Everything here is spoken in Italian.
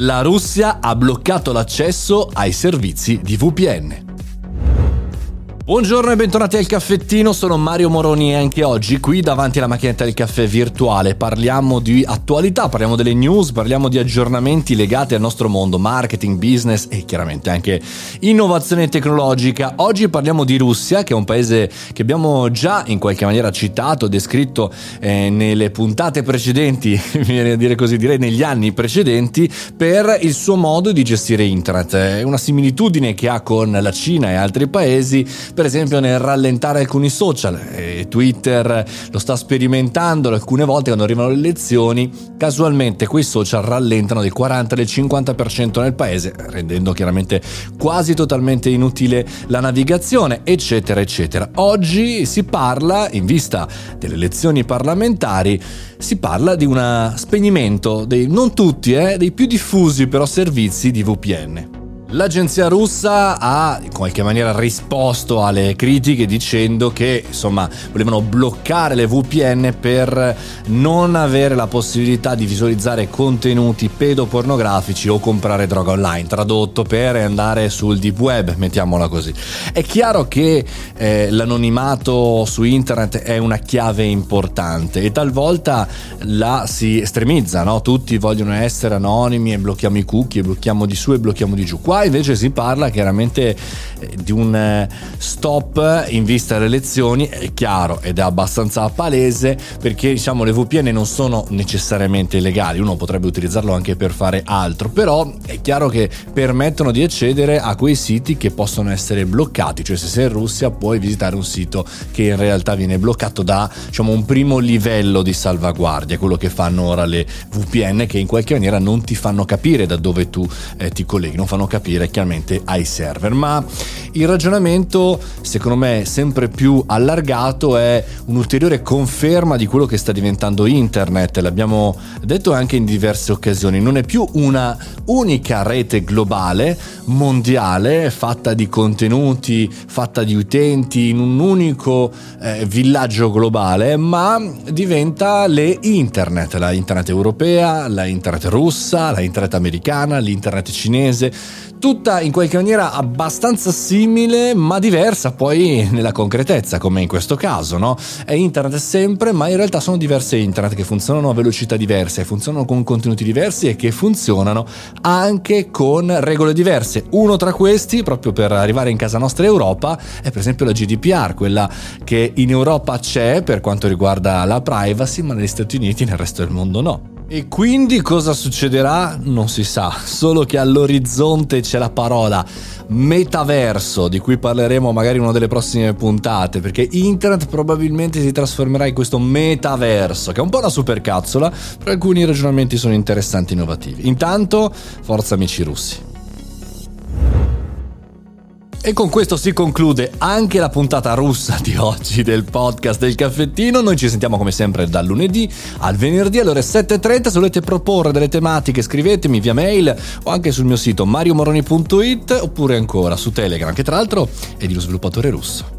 La Russia ha bloccato l'accesso ai servizi di VPN. Buongiorno e bentornati al caffettino, sono Mario Moroni e anche oggi qui davanti alla macchinetta del caffè virtuale parliamo di attualità, parliamo delle news, parliamo di aggiornamenti legati al nostro mondo, marketing, business e chiaramente anche innovazione tecnologica. Oggi parliamo di Russia, che è un paese che abbiamo già in qualche maniera citato, descritto eh, nelle puntate precedenti, viene a dire così, direi negli anni precedenti, per il suo modo di gestire internet. È una similitudine che ha con la Cina e altri paesi per esempio nel rallentare alcuni social. E Twitter lo sta sperimentando alcune volte quando arrivano le elezioni, casualmente quei social rallentano del 40 del 50% nel paese, rendendo chiaramente quasi totalmente inutile la navigazione, eccetera, eccetera. Oggi si parla, in vista delle elezioni parlamentari, si parla di un spegnimento dei, non tutti, eh, dei più diffusi però servizi di VPN. L'agenzia russa ha in qualche maniera risposto alle critiche dicendo che insomma volevano bloccare le VPN per non avere la possibilità di visualizzare contenuti pedopornografici o comprare droga online, tradotto per andare sul deep web, mettiamola così. È chiaro che eh, l'anonimato su internet è una chiave importante e talvolta la si estremizza, no? tutti vogliono essere anonimi e blocchiamo i cookie, blocchiamo di su e blocchiamo di giù. Qua invece si parla chiaramente eh, di un eh, stop in vista delle elezioni, è chiaro ed è abbastanza palese perché diciamo le VPN non sono necessariamente illegali, uno potrebbe utilizzarlo anche per fare altro, però è chiaro che permettono di accedere a quei siti che possono essere bloccati, cioè se sei in Russia puoi visitare un sito che in realtà viene bloccato da diciamo un primo livello di salvaguardia, quello che fanno ora le VPN che in qualche maniera non ti fanno capire da dove tu eh, ti colleghi, non fanno capire riferire chiaramente ai server, ma il ragionamento secondo me sempre più allargato è un'ulteriore conferma di quello che sta diventando internet, l'abbiamo detto anche in diverse occasioni, non è più una unica rete globale, mondiale, fatta di contenuti, fatta di utenti in un unico eh, villaggio globale, ma diventa le internet, la internet europea, la internet russa, la internet americana, l'internet cinese, tutta in qualche maniera abbastanza simile ma diversa poi nella concretezza come in questo caso no? è internet sempre ma in realtà sono diverse internet che funzionano a velocità diverse funzionano con contenuti diversi e che funzionano anche con regole diverse uno tra questi proprio per arrivare in casa nostra Europa è per esempio la GDPR quella che in Europa c'è per quanto riguarda la privacy ma negli Stati Uniti e nel resto del mondo no e quindi cosa succederà? Non si sa, solo che all'orizzonte c'è la parola metaverso, di cui parleremo magari in una delle prossime puntate, perché internet probabilmente si trasformerà in questo metaverso, che è un po' una supercazzola, però alcuni ragionamenti sono interessanti e innovativi. Intanto, forza amici russi. E con questo si conclude anche la puntata russa di oggi del podcast del caffettino. Noi ci sentiamo come sempre dal lunedì al venerdì alle ore 7.30. Se volete proporre delle tematiche scrivetemi via mail o anche sul mio sito mariomoroni.it oppure ancora su Telegram, che tra l'altro è di uno sviluppatore russo.